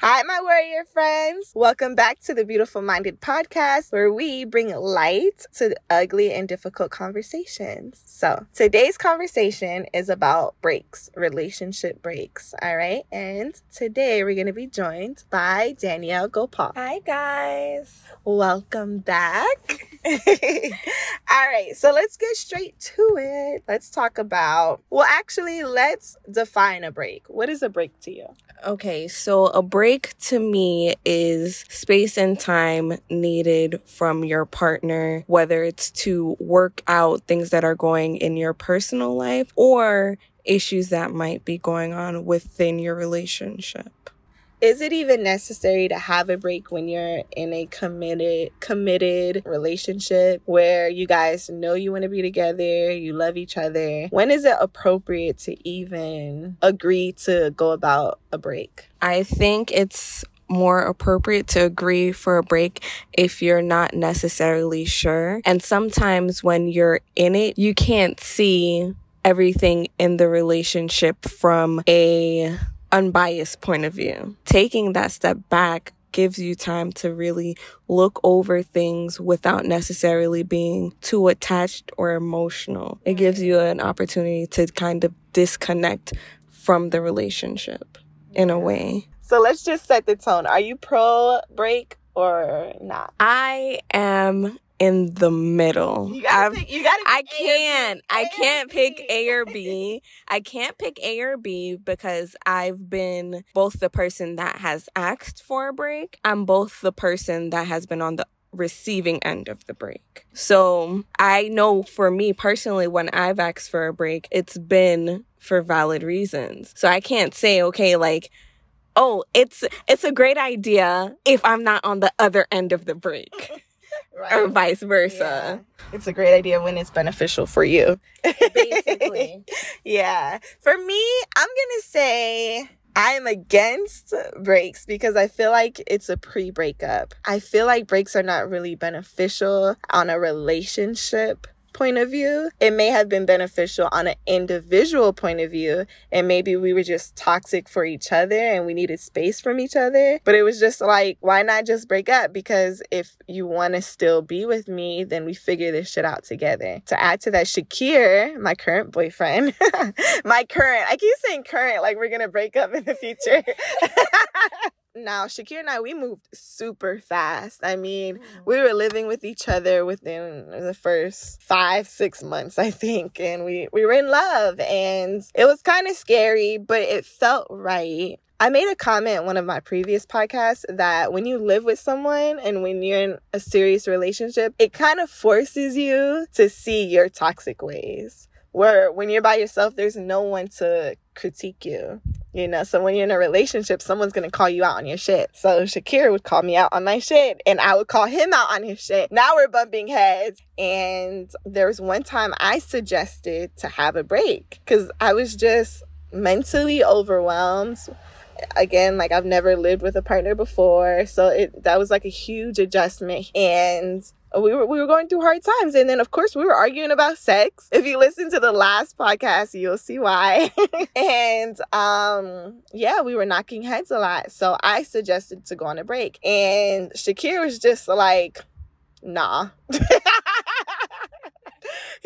Hi, my warrior friends. Welcome back to the Beautiful Minded podcast, where we bring light to ugly and difficult conversations. So, today's conversation is about breaks, relationship breaks. All right. And today we're going to be joined by Danielle Gopal. Hi, guys. Welcome back. All right. So, let's get straight to it. Let's talk about, well, actually, let's define a break. What is a break to you? Okay, so a break to me is space and time needed from your partner, whether it's to work out things that are going in your personal life or issues that might be going on within your relationship is it even necessary to have a break when you're in a committed committed relationship where you guys know you want to be together you love each other? When is it appropriate to even agree to go about a break? I think it's more appropriate to agree for a break if you're not necessarily sure. And sometimes when you're in it you can't see everything in the relationship from a unbiased point of view. Taking that step back gives you time to really look over things without necessarily being too attached or emotional. It gives you an opportunity to kind of disconnect from the relationship in a way. So let's just set the tone. Are you pro break or not? I am in the middle. You gotta pick, you gotta I can't. I can't pick A or B. I can't pick A or B because I've been both the person that has asked for a break. I'm both the person that has been on the receiving end of the break. So I know for me personally, when I've asked for a break, it's been for valid reasons. So I can't say, okay, like, oh, it's it's a great idea if I'm not on the other end of the break. right. or vice versa. Yeah. It's a great idea when it's beneficial for you. Basically. yeah. For me, I'm going to say I'm against breaks because I feel like it's a pre breakup. I feel like breaks are not really beneficial on a relationship point of view, it may have been beneficial on an individual point of view. And maybe we were just toxic for each other and we needed space from each other. But it was just like, why not just break up? Because if you want to still be with me, then we figure this shit out together. To add to that, Shakir, my current boyfriend, my current, I keep saying current like we're going to break up in the future. now Shakir and I we moved super fast. I mean, mm-hmm. we were living with each other within the first 5 6 months, I think, and we we were in love and it was kind of scary, but it felt right. I made a comment in one of my previous podcasts that when you live with someone and when you're in a serious relationship, it kind of forces you to see your toxic ways. Where when you're by yourself, there's no one to critique you. You know, so when you're in a relationship, someone's gonna call you out on your shit. So Shakir would call me out on my shit, and I would call him out on his shit. Now we're bumping heads. And there was one time I suggested to have a break because I was just mentally overwhelmed again like i've never lived with a partner before so it that was like a huge adjustment and we were we were going through hard times. And then of course we were arguing about sex. If you listen to the last podcast you'll see why. And um yeah we were knocking heads a lot. So i suggested to go on a break. And shakir was just like nah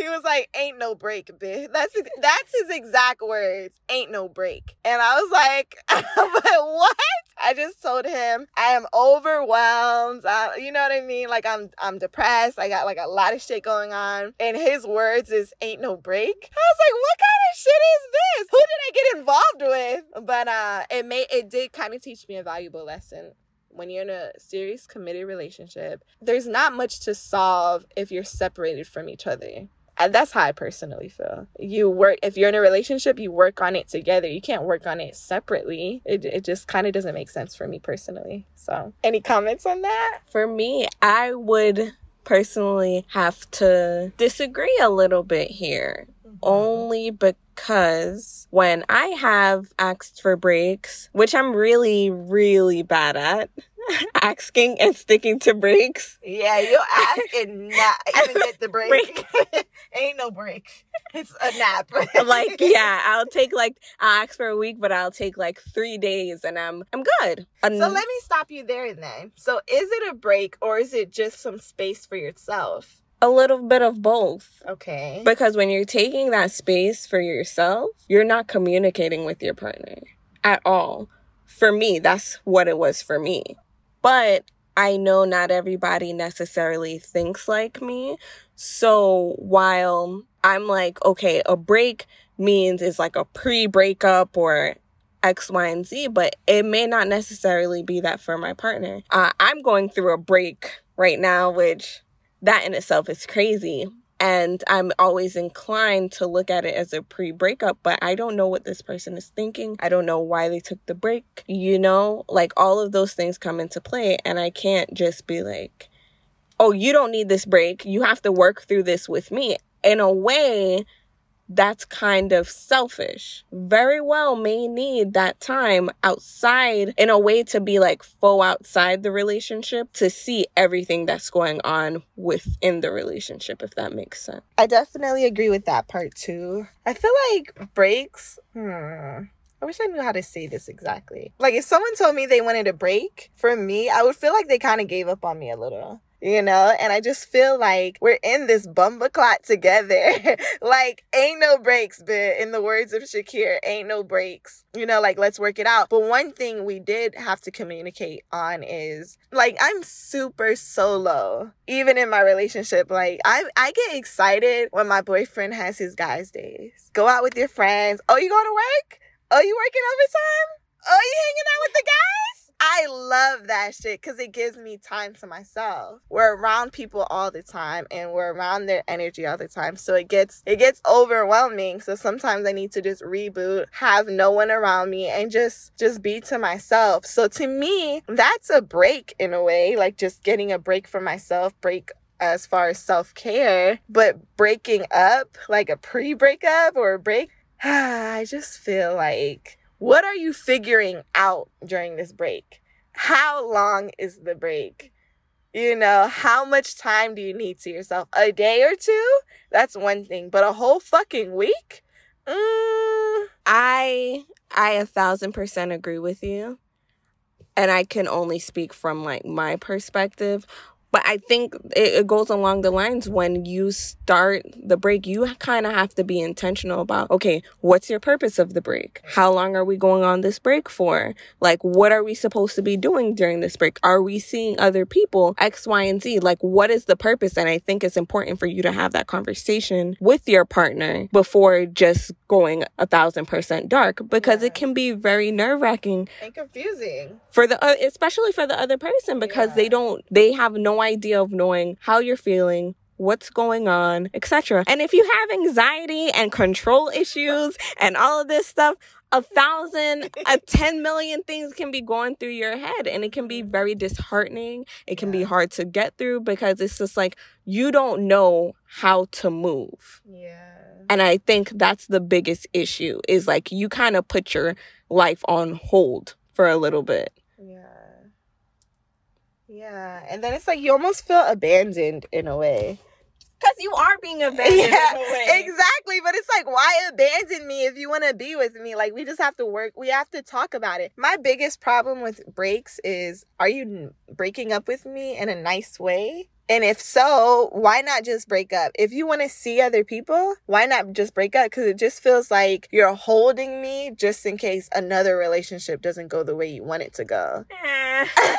he was like, "Ain't no break, bitch." That's that's his exact words. Ain't no break. And I was like, "But what?" I just told him I am overwhelmed. I, you know what I mean? Like I'm I'm depressed. I got like a lot of shit going on. And his words is "Ain't no break." I was like, "What kind of shit is this? Who did I get involved with?" But uh, it made it did kind of teach me a valuable lesson when you're in a serious committed relationship, there's not much to solve if you're separated from each other. And that's how I personally feel. You work if you're in a relationship, you work on it together. You can't work on it separately. It it just kind of doesn't make sense for me personally. So, any comments on that? For me, I would personally have to disagree a little bit here. Mm-hmm. Only because when I have asked for breaks, which I'm really, really bad at, asking and sticking to breaks. Yeah, you'll ask and not even get the break. break. Ain't no break. It's a nap. like, yeah, I'll take like I'll ask for a week, but I'll take like three days and I'm I'm good. Um, so let me stop you there then. So is it a break or is it just some space for yourself? A little bit of both. Okay. Because when you're taking that space for yourself, you're not communicating with your partner at all. For me, that's what it was for me. But I know not everybody necessarily thinks like me. So while I'm like, okay, a break means it's like a pre breakup or X, Y, and Z, but it may not necessarily be that for my partner. Uh, I'm going through a break right now, which that in itself is crazy. And I'm always inclined to look at it as a pre breakup, but I don't know what this person is thinking. I don't know why they took the break. You know, like all of those things come into play. And I can't just be like, oh, you don't need this break. You have to work through this with me. In a way, that's kind of selfish. Very well may need that time outside in a way to be like full outside the relationship to see everything that's going on within the relationship, if that makes sense. I definitely agree with that part too. I feel like breaks, hmm. I wish I knew how to say this exactly. Like, if someone told me they wanted a break, for me, I would feel like they kind of gave up on me a little you know? And I just feel like we're in this bumba clot together. like, ain't no breaks, but in the words of Shakir, ain't no breaks. You know, like, let's work it out. But one thing we did have to communicate on is like, I'm super solo, even in my relationship. Like, I, I get excited when my boyfriend has his guys' days. Go out with your friends. Oh, you going to work? Oh, you working overtime? Oh, you hanging out with the guys? I love that shit because it gives me time to myself. We're around people all the time and we're around their energy all the time. So it gets it gets overwhelming. So sometimes I need to just reboot, have no one around me and just just be to myself. So to me, that's a break in a way, like just getting a break for myself, break as far as self-care, but breaking up, like a pre-breakup or a break, I just feel like what are you figuring out during this break? How long is the break? You know, how much time do you need to yourself? A day or two? That's one thing, but a whole fucking week? Mm. I I a thousand percent agree with you. And I can only speak from like my perspective. But I think it, it goes along the lines when you start the break, you kind of have to be intentional about, okay, what's your purpose of the break? How long are we going on this break for? Like, what are we supposed to be doing during this break? Are we seeing other people? X, Y, and Z. Like, what is the purpose? And I think it's important for you to have that conversation with your partner before just going a thousand percent dark because yeah. it can be very nerve wracking and confusing for the, uh, especially for the other person because yeah. they don't, they have no idea of knowing how you're feeling, what's going on, etc. And if you have anxiety and control issues and all of this stuff, a thousand, a 10 million things can be going through your head and it can be very disheartening. It can yeah. be hard to get through because it's just like you don't know how to move. Yeah. And I think that's the biggest issue is like you kind of put your life on hold for a little bit. Yeah, and then it's like you almost feel abandoned in a way. Because you are being abandoned yeah, Exactly. But it's like, why abandon me if you want to be with me? Like, we just have to work. We have to talk about it. My biggest problem with breaks is are you breaking up with me in a nice way? And if so, why not just break up? If you want to see other people, why not just break up? Because it just feels like you're holding me just in case another relationship doesn't go the way you want it to go. Eh.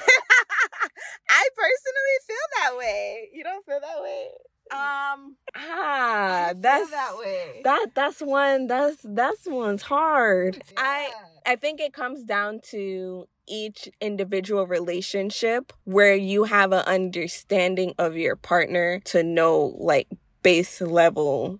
I personally feel that way. You don't feel that way? Um ah that's that way. That that's one that's that's one's hard. Yeah. I I think it comes down to each individual relationship where you have an understanding of your partner to know like base level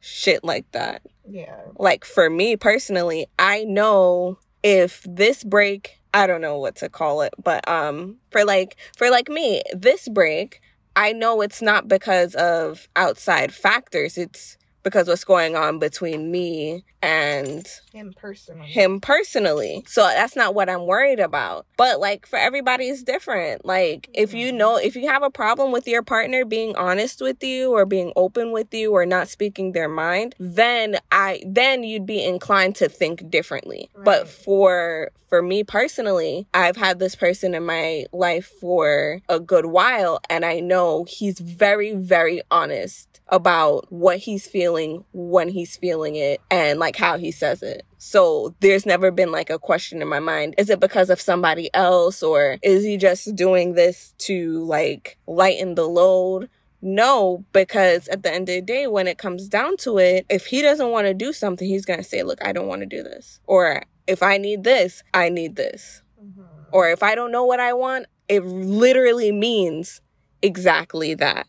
shit like that. Yeah. Like for me personally, I know if this break I don't know what to call it, but um for like for like me, this break, I know it's not because of outside factors. It's because what's going on between me and him personally. him personally. So that's not what I'm worried about. But like for everybody it's different. Like if you know if you have a problem with your partner being honest with you or being open with you or not speaking their mind, then I then you'd be inclined to think differently. Right. But for for me personally, I've had this person in my life for a good while and I know he's very very honest about what he's feeling when he's feeling it and like how he says it. So there's never been like a question in my mind. Is it because of somebody else or is he just doing this to like lighten the load? No, because at the end of the day, when it comes down to it, if he doesn't want to do something, he's going to say, look, I don't want to do this. Or if I need this, I need this. Mhm. Or if I don't know what I want, it literally means exactly that.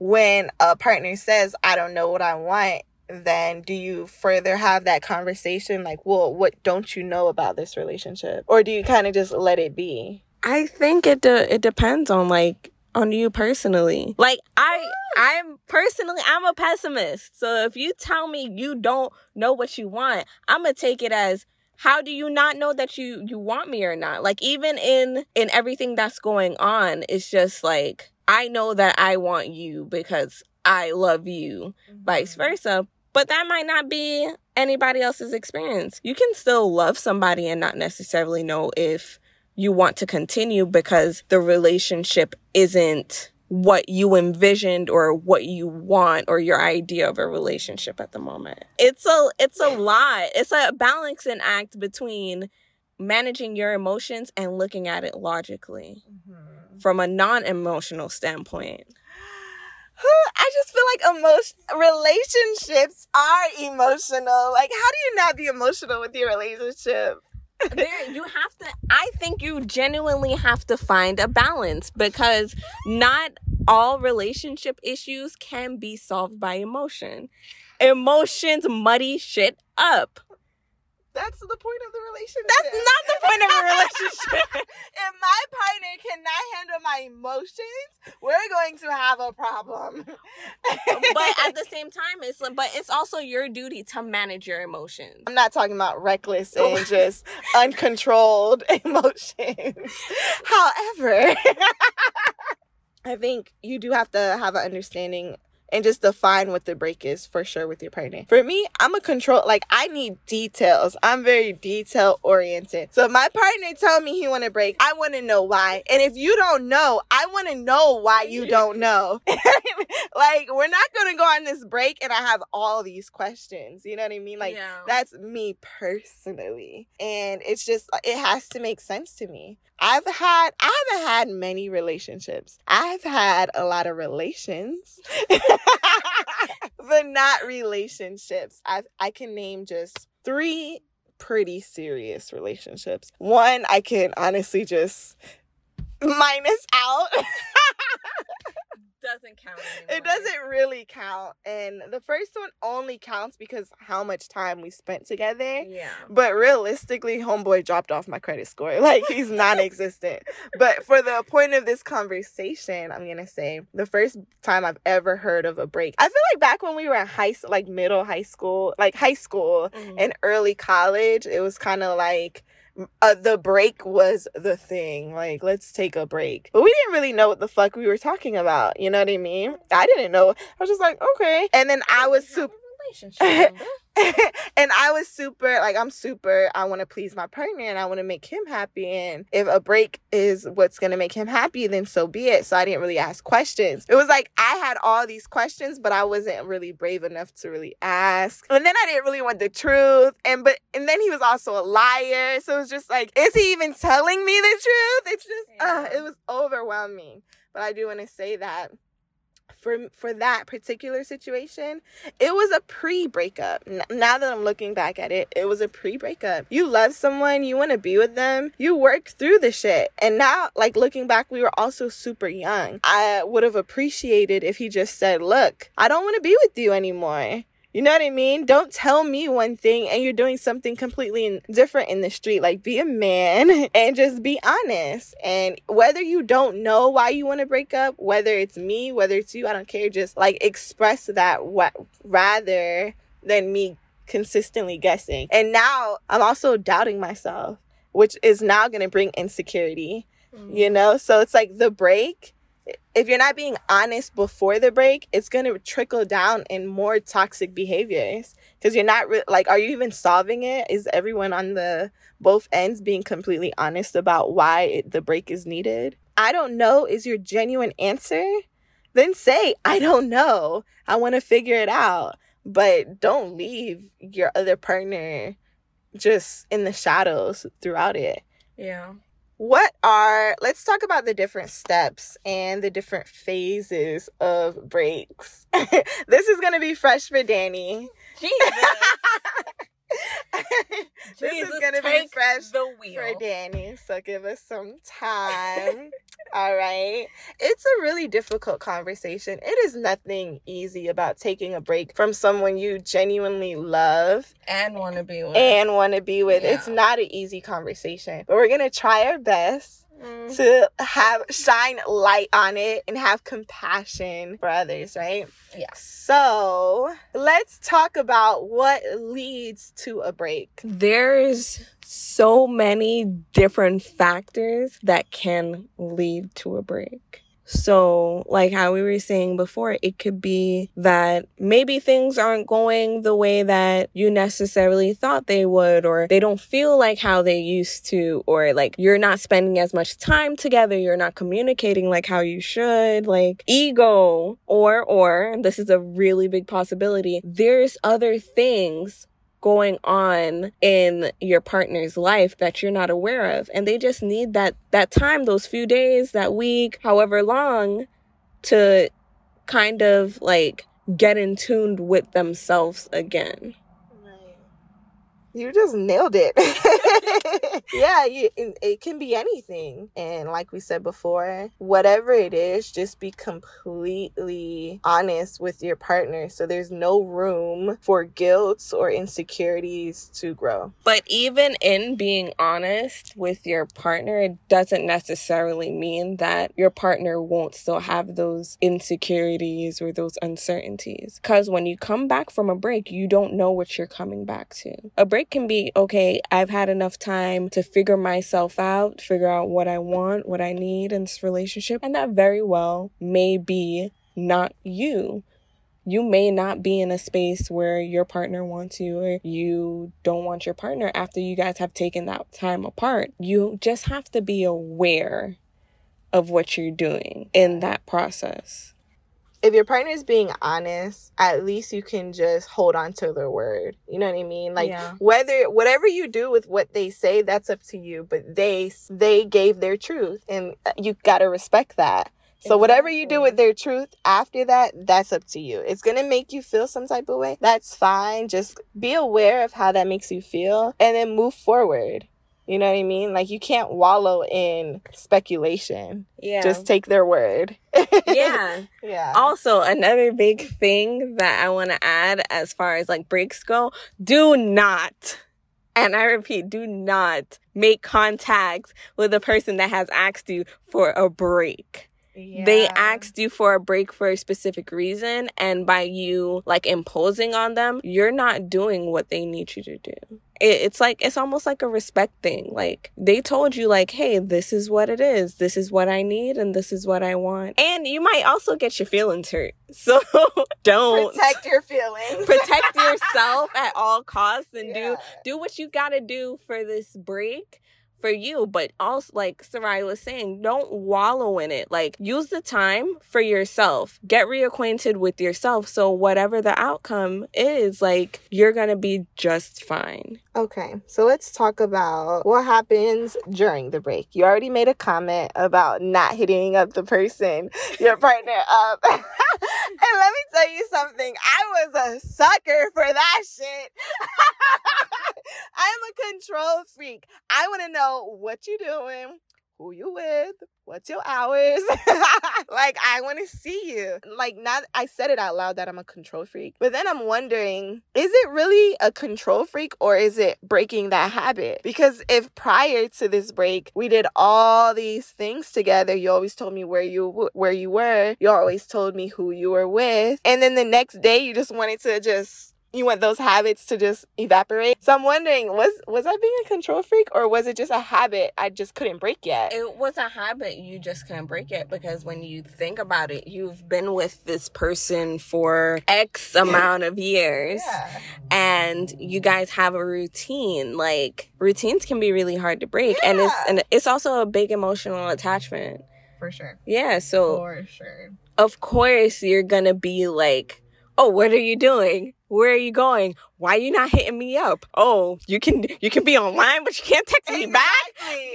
when a partner says, I don't know what I want, then do you further have that conversation like, well, what don't you know about this relationship? Or do you kind of just let it be? I think it de- it depends on like on you personally. Like I ah. I'm personally I'm a pessimist. So if you tell me you don't know what you want, I'm going to take it as how do you not know that you you want me or not? Like even in in everything that's going on, it's just like I know that I want you because I love you, vice mm-hmm. versa. But that might not be anybody else's experience. You can still love somebody and not necessarily know if you want to continue because the relationship isn't what you envisioned or what you want or your idea of a relationship at the moment. It's a it's a lot. It's a balancing act between managing your emotions and looking at it logically Mhm. from a non-emotional standpoint. I just feel like emotion relationships are emotional. Like, how do you not be emotional with your relationship? there you have to i think you genuinely have to find a balance because not all relationship issues can be solved by emotion emotions muddy shit up That's the point of the relationship. that's not the point of a relationship if my partner cannot handle my emotions, we're going to have a problem. but at the same time it's but it's also your duty to manage your emotions I'm not talking about reckless oh. and just uncontrolled emotions. However, I think you do have to have an understanding and just define what the break is for sure with your partner. For me, I'm a control like I need details. I'm very detail oriented. So if my partner tell me he want to break, I want to know why. And if you don't know, I want to know why you don't know. like we're not going to go on this break and I have all these questions. You know what I mean? Like Yeah. that's me personally. And it's just it has to make sense to me. I've had I haven't had many relationships. I've had a lot of relations. but not relationships. I I can name just 3 pretty serious relationships. One I can honestly just minus out. doesn't count it doesn't really count. And the first one only counts because how much time we spent together. yeah But realistically, homeboy dropped off my credit score. Like he's non-existent. but for the point of this conversation, I'm gonna say the first time I've ever heard of a break. I feel like back when we were in high, like middle high school, like high school Mhm. and early college, it was kind of like. Uh, the break was the thing. Like, let's take a break. But we didn't really know what the fuck we were talking about. You know what I mean? I didn't know. I was just like, okay. And then I was super. Relationship and I was super like I'm super I want to please my partner and I want to make him happy and if a break is what's going to make him happy then so be it. So I didn't really ask questions. It was like I had all these questions but I wasn't really brave enough to really ask. And then I didn't really want the truth and but and then he was also a liar. So it was just like is he even telling me the truth? It's just uh, it was overwhelming. But I do want to say that for for that particular situation, it was a pre-breakup. Now that I'm looking back at it, it was a pre-breakup. You love someone, you want to be with them, you work through the shit. And now, like looking back, we were also super young. I would have appreciated if he just said, "Look, I don't want to be with you anymore." You know what I mean? Don't tell me one thing and you're doing something completely different in the street. Like, be a man and just be honest. And whether you don't know why you want to break up, whether it's me, whether it's you, I don't care. Just like express that what rather than me consistently guessing. And now I'm also doubting myself, which is now going to bring insecurity, mm-hmm. you know? So it's like the break if you're not being honest before the break, it's going to trickle down in more toxic behaviors because you're not re- like, are you even solving it? Is everyone on the both ends being completely honest about why it, the break is needed? I don't know is your genuine answer. Then say, I don't know. I want to figure it out. But don't leave your other partner just in the shadows throughout it. Yeah what are let's talk about the different steps and the different phases of breaks. This is going to be fresh for danny. Jesus this Jesus, is gonna be fresh the wheel. for Danny, so give us some time. All right. It's a really difficult conversation. It is nothing easy about taking a break from someone you genuinely love and want to be with. And want to be with. Yeah. It's not an easy conversation, but we're going to try our best mm. to have shine light on it and have compassion for others, right? Yeah. So let's talk about what leads to a break. There's so many different factors that can lead to a break. So, like how we were saying before, it could be that maybe things aren't going the way that you necessarily thought they would, or they don't feel like how they used to, or like you're not spending as much time together, you're not communicating like how you should, like ego, or, or, this is a really big possibility, there's other things going on in your partner's life that you're not aware of. And they just need that that time those few days that week however long to kind of like get in tuned with themselves again you just nailed it. yeah, you, it can be anything. And like we said before, whatever it is, just be completely honest with your partner. So there's no room for guilt or insecurities to grow. But even in being honest with your partner, it doesn't necessarily mean that your partner won't still have those insecurities or those uncertainties. Because when you come back from a break, you don't know what you're coming back to. A break can be okay, I've had enough time to figure myself out, figure out what I want, what I need in this relationship. And that very well may be not you. You may not be in a space where your partner wants you or you don't want your partner after you guys have taken that time apart. You just have to be aware of what you're doing in that process if your partner is being honest, at least you can just hold on to their word. You know what I mean? Like yeah. whether whatever you do with what they say, that's up to you. But they they gave their truth, and uh, you gotta respect that. So exactly. whatever you do with their truth after that, that's up to you. It's gonna make you feel some type of way. That's fine. Just be aware of how that makes you feel, and then move forward. You know what I mean? Like you can't wallow in speculation. Yeah. Just take their word. Yeah. Yeah. Also, another big thing that I want to add as far as like breaks go, do not and I repeat, do not make contact with the person that has asked you for a break. Yeah. They asked you for a break for a specific reason, and by you like imposing on them, you're not doing what they need you to do. It, it's like it's almost like a respect thing. Like they told you like hey this is what it is. This is what i need and this is what i want. And you might also get your feelings hurt. So don't protect your feelings. protect yourself at all costs and yeah. do do what you got to do for this break for you, but also like Sarai was saying, don't wallow in it. Like use the time for yourself. Get reacquainted with yourself so whatever the outcome is, like you're going to be just fine. Okay. So let's talk about what happens during the break. You already made a comment about not hitting up the person, your partner up. and let me tell you something. I was a sucker for that shit. I'm a control freak. I want to know what you're doing, who you with? What's your hours? like I want to see you. Like not I said it out loud that I'm a control freak. But then I'm wondering, is it really a control freak or is it breaking that habit? Because if prior to this break, we did all these things together, you always told me where you where you were. You always told me who you were with. And then the next day you just wanted to just you want those habits to just evaporate. So I'm wondering, was was I being a control freak or was it just a habit I just couldn't break yet? It was a habit you just couldn't break it because when you think about it, you've been with this person for X amount of years Yeah. and you guys have a routine. Like routines can be really hard to break and it's and it's also a big emotional attachment. For sure. Yeah, so For sure. of course you're gonna be like, oh, what are you doing? Where are you going? Why are you not hitting me up? Oh, you can you can be online, but you can't text me back.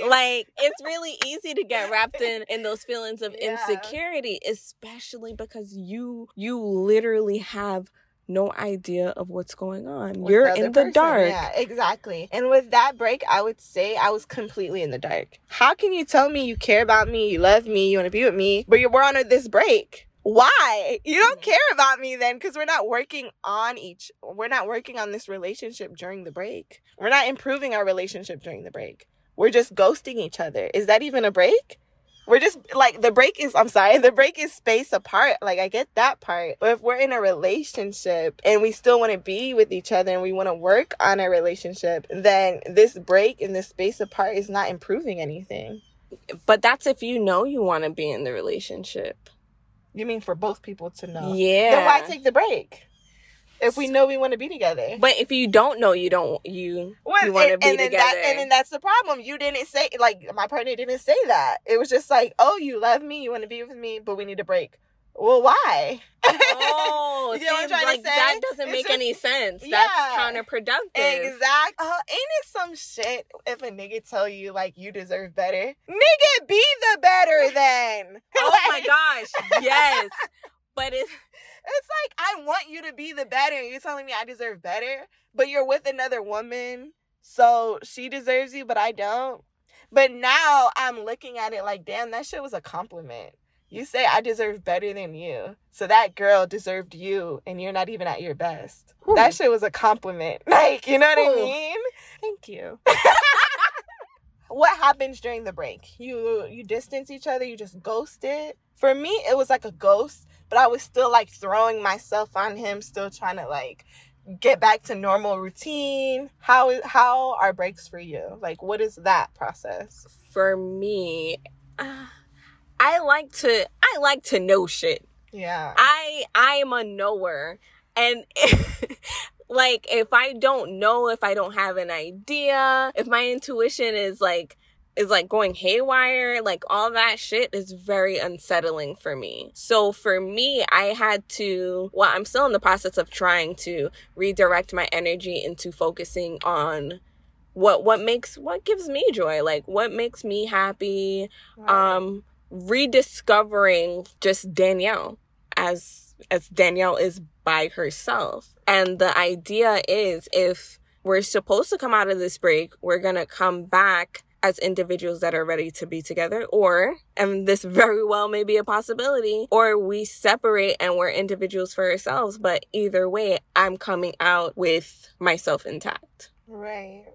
Like it's really easy to get wrapped in in those feelings of Yeah. insecurity, especially because you you literally have no idea of what's going on. with You're in the person. dark. Yeah, exactly. And with that break, I would say I was completely in the dark. How can you tell me you care about me, you love me, you want to be with me, but you're, we're on this break? Why? You don't care about me then because we're not working on each, we're not working on this relationship during the break. We're not improving our relationship during the break. We're just ghosting each other. Is that even a break? We're just like the break is I'm sorry, the break is space apart. Like I get that part. But if we're in a relationship and we still want to be with each other and we want to work on a relationship, then this break and this space apart is not improving anything. But that's if you know you want to be in the relationship. You mean for both people to know? Yeah. Then why take the break? If we know we want to be together. But if you don't know, you don't you Well, you want to and, be and then together. That, and then that's the problem. You didn't say like my partner didn't say that. It was just like, oh, you love me, you want to be with me, but we need a break. Well, why? oh, You know what I'm trying to say? that doesn't It's make just- any sense. Yeah. That's counterproductive. Exact. Oh, ain't it some shit if a nigga tell you like you deserve better? Nigga, be the better then. Oh my gosh, yes. But it's It's like I want you to be the better. You're telling me I deserve better, but you're with another woman, so she deserves you, but I don't. But now I'm looking at it like, damn, that shit was a compliment. You say I deserve better than you. So that girl deserved you and you're not even at your best. Whew. That shit was a compliment. Like, you know what I mean? Thank you. what happens during the break? You you distance each other, you just ghost it. For me, it was like a ghost, but I was still like throwing myself on him, still trying to like get back to normal routine. How is how are breaks for you? Like what is that process? for me. Uh, I like to I like to know shit. Yeah. I I am a knower, and like if I don't know, if I don't have an idea, if my intuition is like is like going haywire, like all that shit is very unsettling for me. So for me, I had to, well, I'm still in the process of trying to redirect my energy into focusing on what what makes what gives me joy, like what makes me happy, um rediscovering just Danielle as as Danielle is by herself. And the idea is if we're supposed to come out of this break, we're going to come back as individuals that are ready to be together or and this very well may be a possibility or we separate and we're individuals for ourselves but either way i'm coming out with myself intact Right.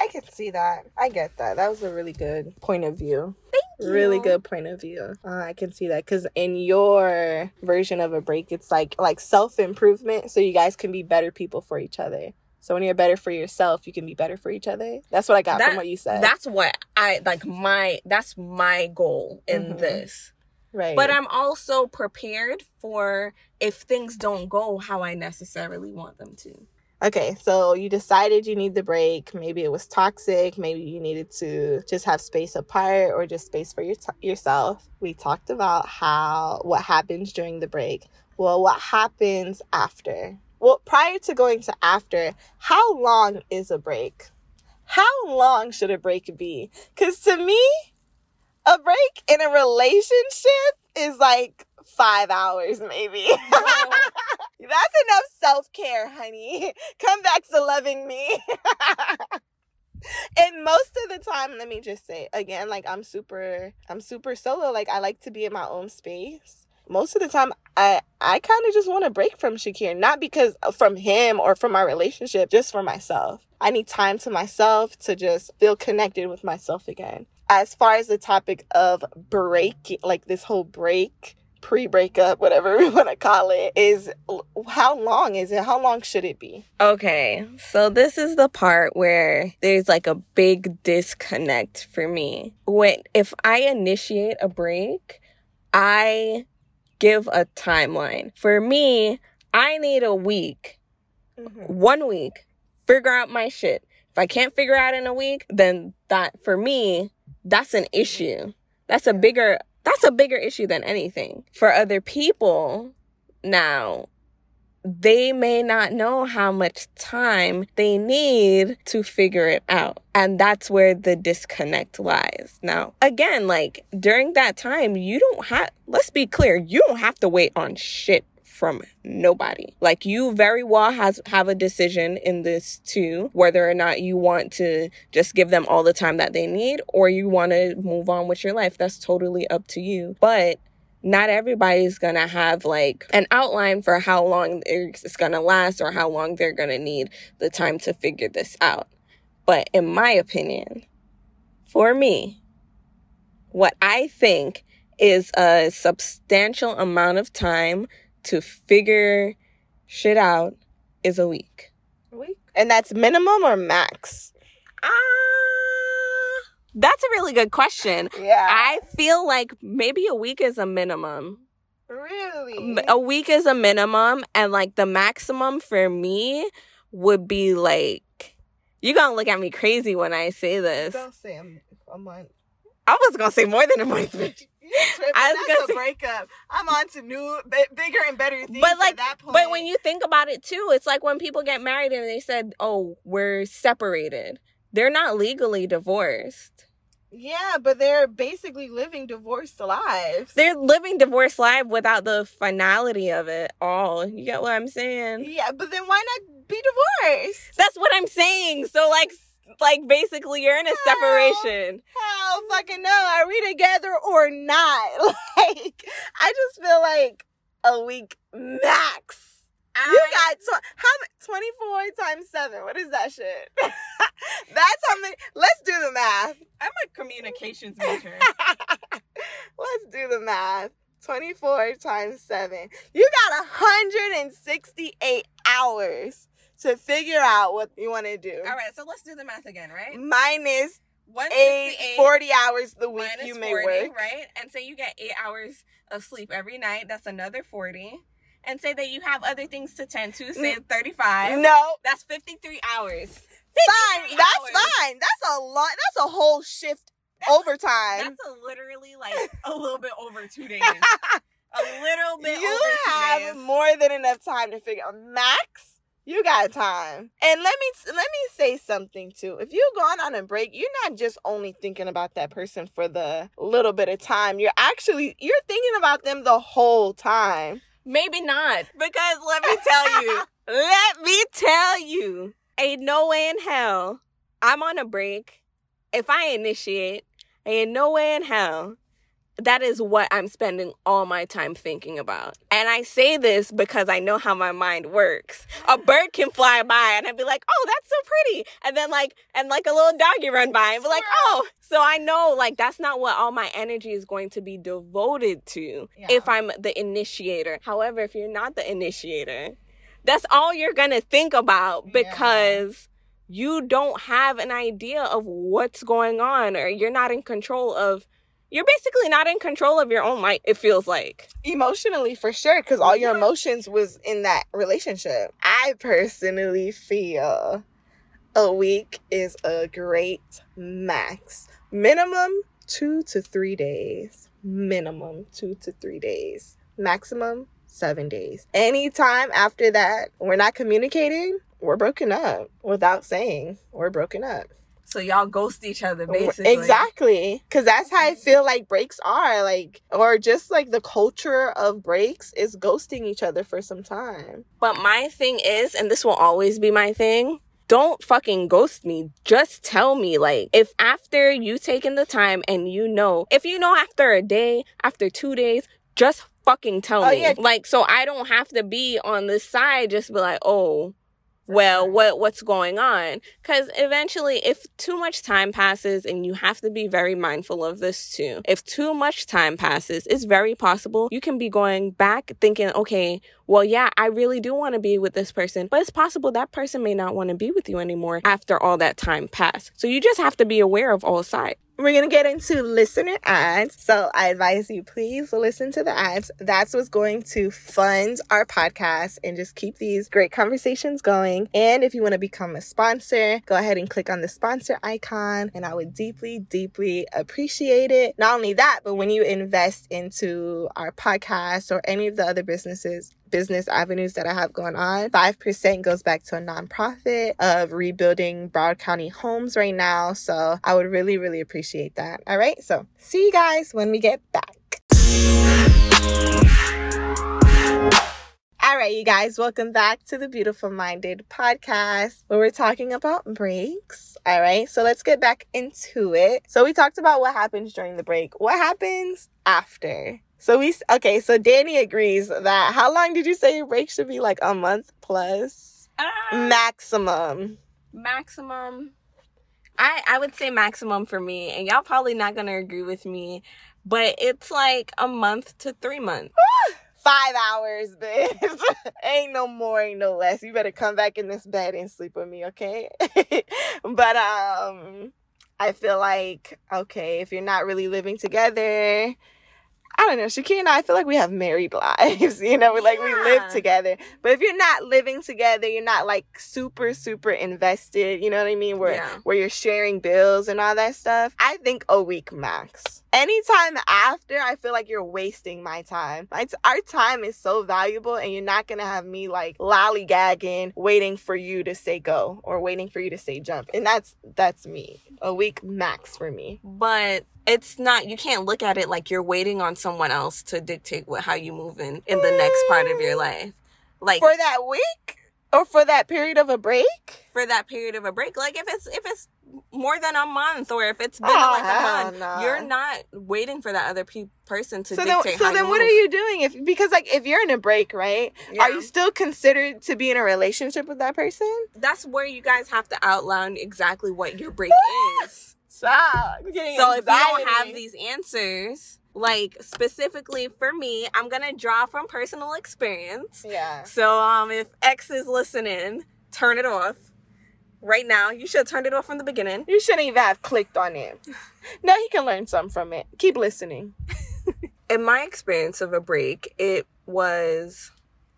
I can see that. I get that. That was a really good point of view. you. Really good point of view. Uh, I can see that because in your version of a break, it's like like self improvement, so you guys can be better people for each other. So when you're better for yourself, you can be better for each other. That's what I got That- from what you said. that's what i like my that's my goal in Mhm. this right. but i'm also prepared for if things don't go how i necessarily want them to Okay, so you decided you need the break. Maybe it was toxic. Maybe you needed to just have space apart or just space for your yourself. We talked about how what happens during the break. Well, what happens after? Well, prior to going to after, how long is a break? How long should a break be? Cuz to me, a break in a relationship is like 5 hours maybe. That's enough self care, honey. Come back to loving me. and most of the time, let me just say again, like I'm super, I'm super solo. Like I like to be in my own space. Most of the time, I I kind of just want to break from Shakir, not because uh, from him or from our relationship, just for myself. I need time to myself to just feel connected with myself again. As far as the topic of break, like this whole break, pre breakup, whatever we want to call it, is how long is it? How long should it be? Okay, so this is the part where there's like a big disconnect for me. When if I initiate a break, I give a timeline. For me, I need a week. Mm-hmm. One week figure out my shit. If I can't figure out in a week, then that for me, that's an issue. That's a bigger that's a bigger issue than anything. For other people, now they may not know how much time they need to figure it out. And that's where the disconnect lies. Now, again, like during that time, you don't have, let's be clear, you don't have to wait on shit from nobody. Like you very well has have a decision in this too, whether or not you want to just give them all the time that they need or you want to move on with your life. That's totally up to you. But not everybody's gonna have like an outline for how long it's gonna last or how long they're gonna need the time to figure this out. But in my opinion, for me, what I think is a substantial amount of time to figure shit out is a week. A week? And that's minimum or max? Ah, uh, that's a really good question. Yeah. I feel like maybe a week is a minimum. Really? A week is a minimum, and like the maximum for me would be like, you're gonna look at me crazy when I say this. Don't say a, a month. I was gonna say more than a month, bitch. I was That's gonna a breakup. I'm on to new, b- bigger and better things. But like, that point. but when you think about it too, it's like when people get married and they said, "Oh, we're separated." They're not legally divorced. Yeah, but they're basically living divorced lives. They're living divorced life without the finality of it all. You get what I'm saying? Yeah, but then why not be divorced? That's what I'm saying. So like like basically you're in a hell, separation. Hell fucking no. Are we together or not? Like I just feel like a week max. I... You got tw- how 24 times 7. What is that shit? That's how many. Let's do the math. I'm a communications major. Let's do the math. 24 times 7. You got 168 hours to figure out what you want to do. All right, so let's do the math again, right? Minus eight, 40 hours the week you may 40, work. Right? And say you get eight hours of sleep every night. That's another 40. And say that you have other things to tend to, say 35. No. That's 53 hours. 53 fine. That's hours. fine. That's a lot. That's a whole shift that's, overtime. That's a literally like a little bit over two days. a little bit you have more than enough time to figure out max you got time. And let me let me say something too. If you've gone on a break, you're not just only thinking about that person for the little bit of time. You're actually you're thinking about them the whole time. Maybe not. Because let me tell you. let me tell you. Ain't no way in hell I'm on a break. If I initiate, ain't no way in hell that is what I'm spending all my time thinking about. And I say this because I know how my mind works. A bird can fly by and I'd be like, oh, that's so pretty. And then like, and like a little doggy run by and be like, oh. So I know like that's not what all my energy is going to be devoted to yeah. if I'm the initiator. However, if you're not the initiator, that's all you're going to think about because yeah. you don't have an idea of what's going on or you're not in control of you're basically not in control of your own life it feels like. Emotionally for sure because all your emotions was in that relationship. I personally feel a week is a great max. Minimum two to three days. Minimum two to three days. Maximum seven days. Anytime after that we're not communicating we're broken up. Without saying we're broken up so y'all ghost each other basically. Exactly. Cause that's how I feel like breaks are. Like or just like the culture of breaks is ghosting each other for some time. But my thing is, and this will always be my thing, don't fucking ghost me. Just tell me. Like, if after you taking the time and you know, if you know after a day, after two days, just fucking tell Oh, me. yeah. Like, so I don't have to be on this side, just be like, oh, well, what what's going on? Because eventually, if too much time passes, and you have to be very mindful of this too. If too much time passes, it's very possible you can be going back thinking, okay, well, yeah, I really do want to be with this person, but it's possible that person may not want to be with you anymore after all that time passed. So you just have to be aware of all sides. We're gonna get into listener ads. So I advise you please listen to the ads. That's what's going to fund our podcast and just keep these great conversations going. And if you want to become a sponsor, go ahead and click on the sponsor icon, and I would deeply, deeply appreciate it. Not only that, but when you invest into our podcast or any of the other businesses business avenues that I have going on. 5% goes back to a nonprofit of rebuilding Broward County homes right now. So I would really, really appreciate that. All right. So see you guys when we get back. All right, you guys, welcome back to the Beautiful Minded podcast where we're talking about breaks. All right, so let's get back into it. So, we talked about what happens during the break. What happens after? So, we, okay, so Danny agrees that how long did you say your break should be? Like a month plus? Maximum. maximum i i would say maximum for me and y'all probably not gonna agree with me but it's like a month to three months Five hours, bitch. ain't no more, ain't no less. You better come back in this bed and sleep with me, okay? but um I feel like, okay, if you're not really living together, I don't know, Shakira and I, I feel like we have married lives, you know, we like we live together. But if you're not living together, you're not like super, super invested, you know what I mean? Where Yeah. where you're sharing bills and all that stuff. I think a week max. Anytime after, I feel like you're wasting my time. T- our time is so valuable, and you're not gonna have me like lollygagging, waiting for you to say go or waiting for you to say jump. And that's that's me. A week max for me. but it's not you can't look at it like you're waiting on someone else to dictate what how you move in in the next part of your mm. life like For that week or for that period of a break. for that period of a break like if it's if it's more than a month or if it's been Oh, like a ah, month no. you're not waiting for that other pe- person to So then, so then, what move. are you doing? If because like if you're in a break, right? Yeah. Are you still considered to be in a relationship with that person? that's where you guys have to outline exactly what your break ah, is. Stop. So if you don't have these answers, like specifically for me, I'm gonna draw from personal experience. yeah. So um if X is listening, turn it off. Right now, you should have turned it off from the beginning. You shouldn't even have clicked on it. No, he can learn something from it. Keep listening. In my experience of a break, it was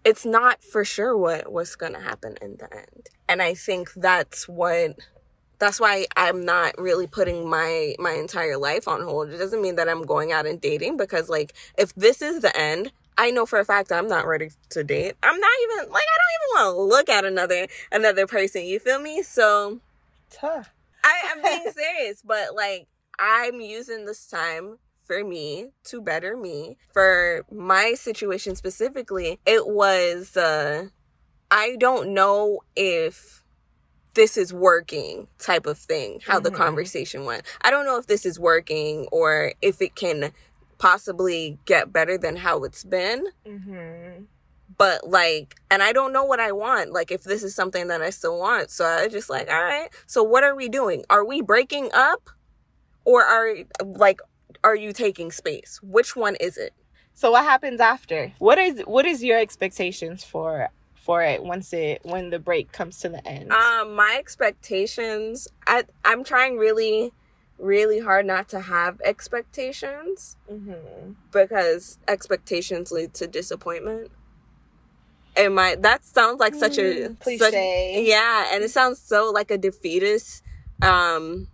it's not for sure what was gonna happen in the end. And I think that's what that's why I'm not really putting my my entire life on hold. It doesn't mean that I'm going out and dating because like if this is the end, I know for a fact I'm not ready to date. I'm not even like I don't even want to look at another another person. You feel me? So Tough. I am being serious, but like I'm using this time for me to better me. For my situation specifically, it was uh I don't know if this is working type of thing, how the Mhm. conversation went. I don't know if this is working or if it can possibly get better than how it's been Mm-hmm. but like and i don't know what i want like if this is something that i still want so i just like all right so what are we doing are we breaking up or are like are you taking space which one is it So what happens after? What is what is your expectations for for it once it when the break comes to the end? um my expectations i i'm trying really really hard not to have expectations mm-hmm. because expectations lead to disappointment and my that sounds like such a Mm, such- yeah and it sounds so like a defeatist um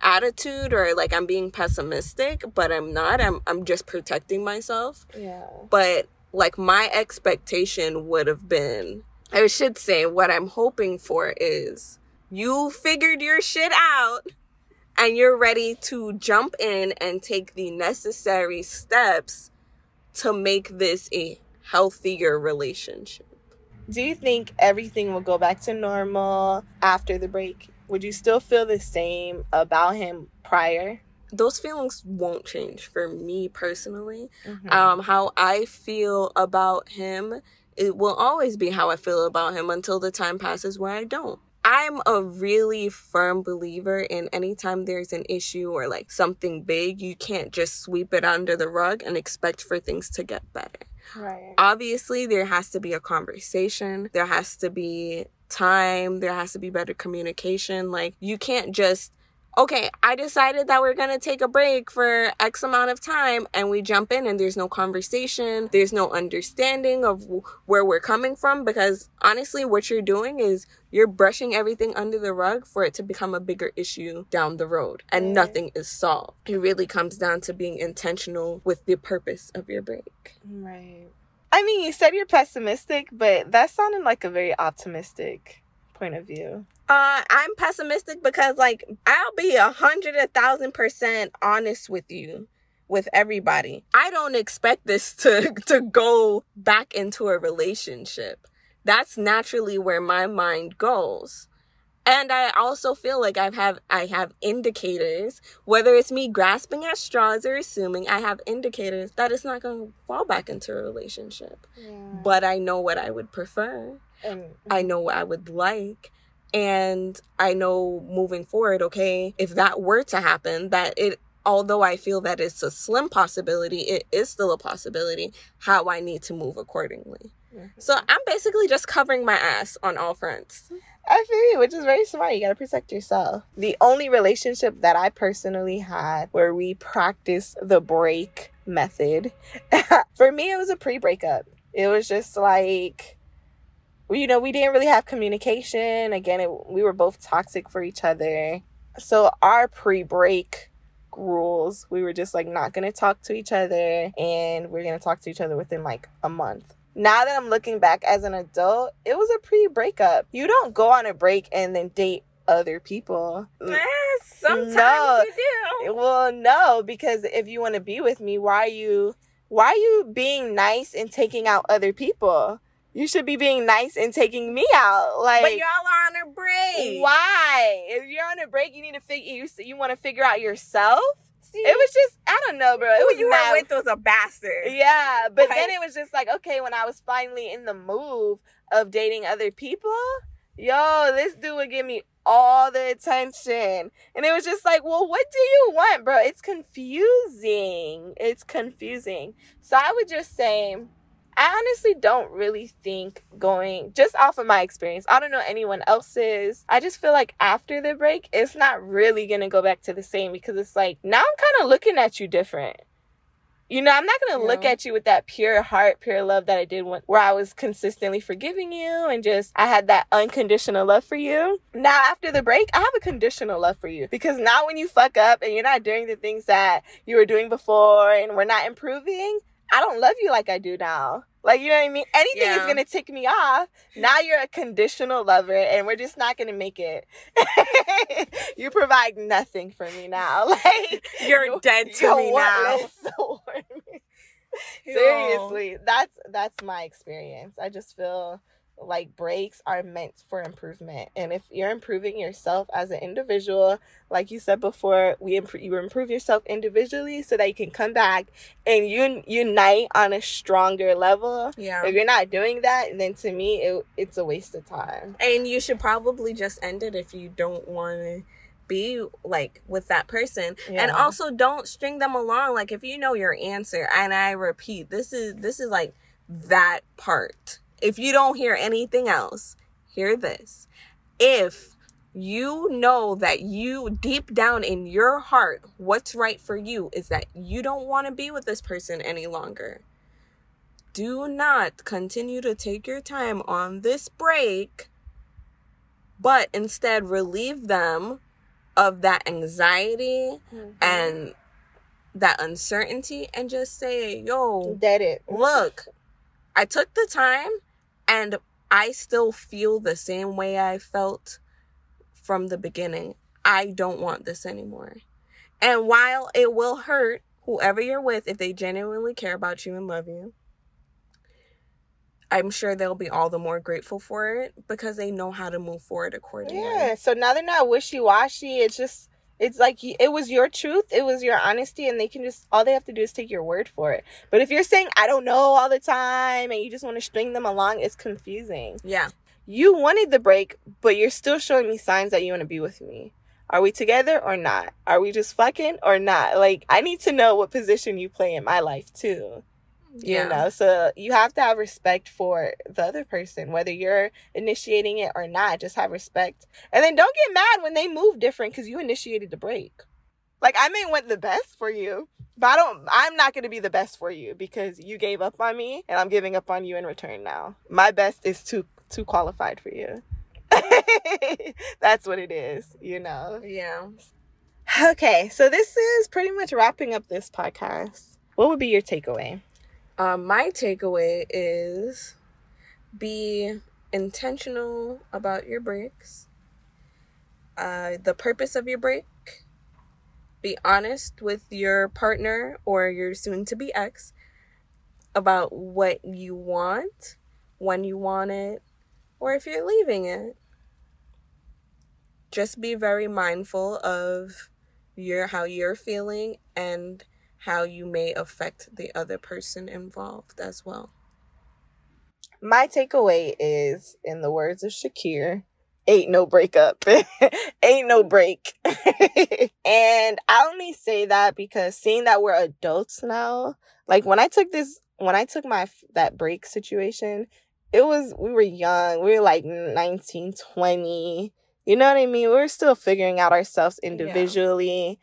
attitude or like i'm being pessimistic but i'm not i'm i'm just protecting myself Yeah. but like my expectation would have been i should say what i'm hoping for is you figured your shit out and you're ready to jump in and take the necessary steps to make this a healthier relationship do you think everything will go back to normal after the break? Would you still feel the same about him prior? Those feelings won't change for me personally. Mm-hmm. Um, how I feel about him, it will always be how I feel about him until the time passes where I don't. I'm a really firm believer in anytime there's an issue or like something big, you can't just sweep it under the rug and expect for things to get better. right. Obviously, there has to be a conversation, there has to be time, there has to be better communication. Like, you can't just okay, I decided that we're going to take a break for X amount of time and we jump in and there's no conversation, there's no understanding of where we're coming from because honestly, what you're doing is you're brushing everything under the rug for it to become a bigger issue down the road and nothing is solved. It really comes down to being intentional with the purpose of your break. Right. I mean, you said you're pessimistic, but that sounded like a very optimistic point of view. Uh, I'm pessimistic because, like, I'll be a hundred, a thousand percent honest with you, with everybody. I don't expect this to to go back into a relationship. That's naturally where my mind goes. And I also feel like I've have I have indicators, whether it's me grasping at straws or assuming I have indicators that it's not going to fall back into a relationship. But I know what I would prefer. and I know what I would like. And I know moving forward, okay, if that were to happen, that it, although I feel that it's a slim possibility, it is still a possibility, how I need to move accordingly. Mhm. So I'm basically just covering my ass on all fronts. I feel you, which is very smart. You gotta protect yourself. The only relationship that I personally had where we practiced the break method, for me, it was a pre breakup. It was just like, you know, we didn't really have communication. Again, it, we were both toxic for each other. So, our pre break rules, we were just like not gonna talk to each other and we're gonna talk to each other within like a month now that I'm looking back as an adult, it was a pre breakup. You don't go on a break and then date other people. sometimes No. you do. Well, no, because if you want to be with me, why are you why are you being nice and taking out other people? You should be being nice and taking me out. Like But y'all are on a break. why? If you're on a break, you need to figure you you want to figure out yourself. See, It was just I don't know, bro. It who was you mad- were with was a bastard. yeah, but then it was just like, okay, when I was finally in the move of dating other people, yo, this dude would give me all the attention. And it was just like, well, what do you want, bro? It's confusing. It's confusing. So I would just say, I honestly don't really think going just off of my experience. I don't know anyone else's. I just feel like after the break, it's not really gonna go back to the same because it's like now I'm kind of looking at you different. You know, I'm not gonna look at you with that pure heart, pure love that I did when where I was consistently forgiving you and just I had that unconditional love for you. Now after the break, I have a conditional love for you because now when you fuck up and you're not doing the things that you were doing before and we're not improving, I don't love you like I do now. Like you know what I mean? Anything is gonna tick me off. Now you're a conditional lover and we're just not gonna make it. you provide nothing for me now. Like You're you- dead to you're me now. Seriously, that's that's my experience. I just feel like breaks are meant for improvement, and if you're improving yourself as an individual, like you said before, we improve you improve yourself individually so that you can come back and un- unite on a stronger level. Yeah. If you're not doing that, then to me, it, it's a waste of time. And you should probably just end it if you don't want to be like with that person. And also don't string them along like if you know your answer. And I repeat, this is this is like that part. If you don't hear anything else, hear this. If you know that you deep down in your heart what's right for you is that you don't want to be with this person any longer. Do not continue to take your time on this break but instead relieve them of that anxiety mm-hmm. and that uncertainty and just say, yo, Dead it. look, I took the time and I still feel the same way I felt from the beginning. I don't want this anymore. And while it will hurt whoever you're with if they genuinely care about you and love you, I'm sure they'll be all the more grateful for it because they know how to move forward accordingly. Yeah. So now they're not wishy washy. It's just it's like it was your truth, it was your honesty, and they can just all they have to do is take your word for it. But if you're saying I don't know all the time and you just want to string them along, it's confusing. Yeah. You wanted the break, but you're still showing me signs that you want to be with me. Are we together or not? Are we just fucking or not? Like I need to know what position you play in my life too. Yeah. You know, so you have to have respect for the other person, whether you're initiating it or not. Just have respect, and then don't get mad when they move different because you initiated the break. Like I may want the best for you, but I don't. I'm not going to be the best for you because you gave up on me, and I'm giving up on you in return. Now, my best is too too qualified for you. That's what it is, you know. Yeah. Okay, so this is pretty much wrapping up this podcast. What would be your takeaway? Um, my takeaway is be intentional about your breaks. Uh, the purpose of your break. Be honest with your partner or your soon to be ex about what you want, when you want it, or if you're leaving it. Just be very mindful of your how you're feeling and how you may affect the other person involved as well. My takeaway is, in the words of Shakir, ain't no breakup. ain't no break. and I only say that because seeing that we're adults now, like when I took this, when I took my that break situation, it was, we were young. We were like 19, 20. You know what I mean? We were still figuring out ourselves individually.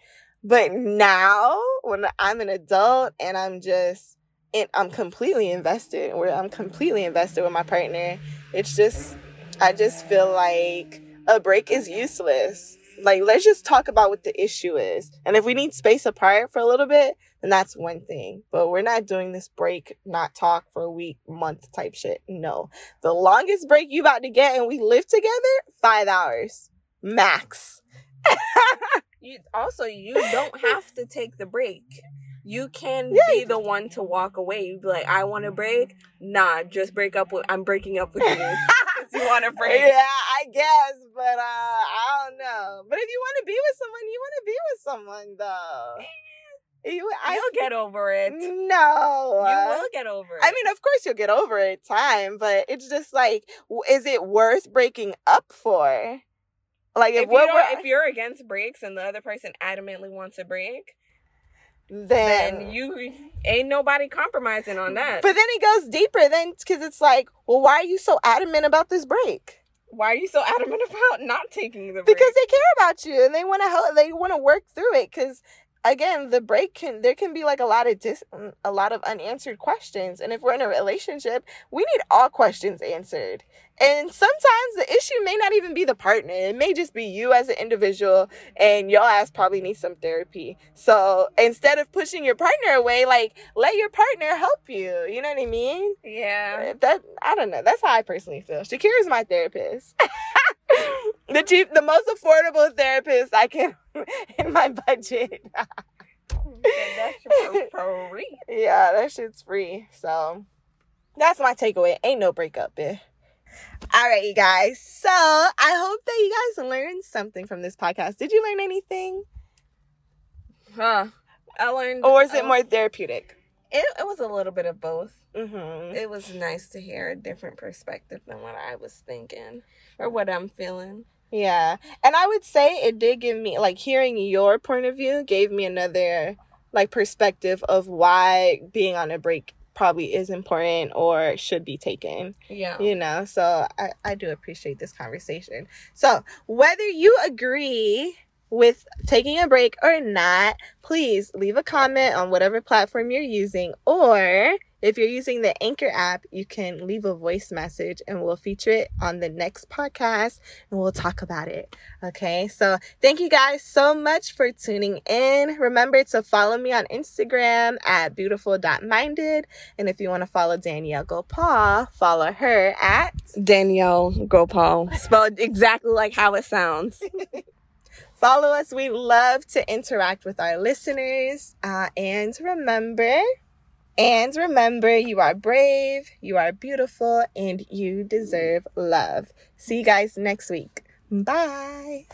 But now, when I'm an adult and I'm just, and I'm completely invested, where I'm completely invested with my partner, it's just, I just feel like a break is useless. Like, let's just talk about what the issue is. And if we need space apart for a little bit, then that's one thing. But we're not doing this break, not talk for a week, month type shit. No. The longest break you about to get and we live together, five hours max. you also you don't have to take the break. You can Yeah. be the one to walk away. You be like, I want a break. Nah, just break up with. I'm breaking up with you. you want a break. Yeah, I guess, but uh, I don't know. But if you want to be with someone, you want to be with someone, though. You, I You'll get over it. No. You will get over it. I mean, of course you'll get over it time, but it's just like, is it worth breaking up for? Like, if, if, you what don't- we're, if you're against breaks and the other person adamantly wants a break, then, then you ain't nobody compromising on that. But then it goes deeper, then because it's like, well, why are you so adamant about this break? why are you so adamant about not taking the break? because they care about you and they want to help they want to work through it because again the break can there can be like a lot of dis mm, a lot of unanswered questions and if we're in a relationship we need all questions answered and sometimes the issue may not even be the partner it may just be you as an individual and your ass probably needs some therapy so instead of pushing your partner away like let your partner help you you know what i mean yeah. Uh, that I don't know. That's how I personally feel. Shakira is my therapist. the cheap, the most affordable therapist I can in my budget. That's for free. yeah, that shit's free. So that's my takeaway. Ain't no breakup, bitch. All right, you guys. So I hope that you guys learned something from this podcast. Did you learn anything, Huh. I learned. or is it uh, more therapeutic? It, it was a little bit of both. Mm-hmm. It was nice to hear a different perspective than what I was thinking or what I'm feeling. Yeah. And I would say it did give me like hearing your point of view gave me another like perspective of why being on a break probably is important or should be taken. Yeah. You know, so I, I do appreciate this conversation. So whether you agree with taking a break or not, please leave a comment on whatever platform you're using. Or if you're using the Anchor app, you can leave a voice message and we'll feature it on the next podcast and we'll talk about it. Okay, so thank you guys so much for tuning in. Remember to follow me on Instagram at beautiful.minded. And if you want to follow Danielle Gopal, follow her at Danielle Gopal. Spelled exactly like how it sounds. Follow us. We love to interact with our listeners. Uh, and remember, and remember, you are brave, you are beautiful, and you deserve love. See you guys next week. Bye.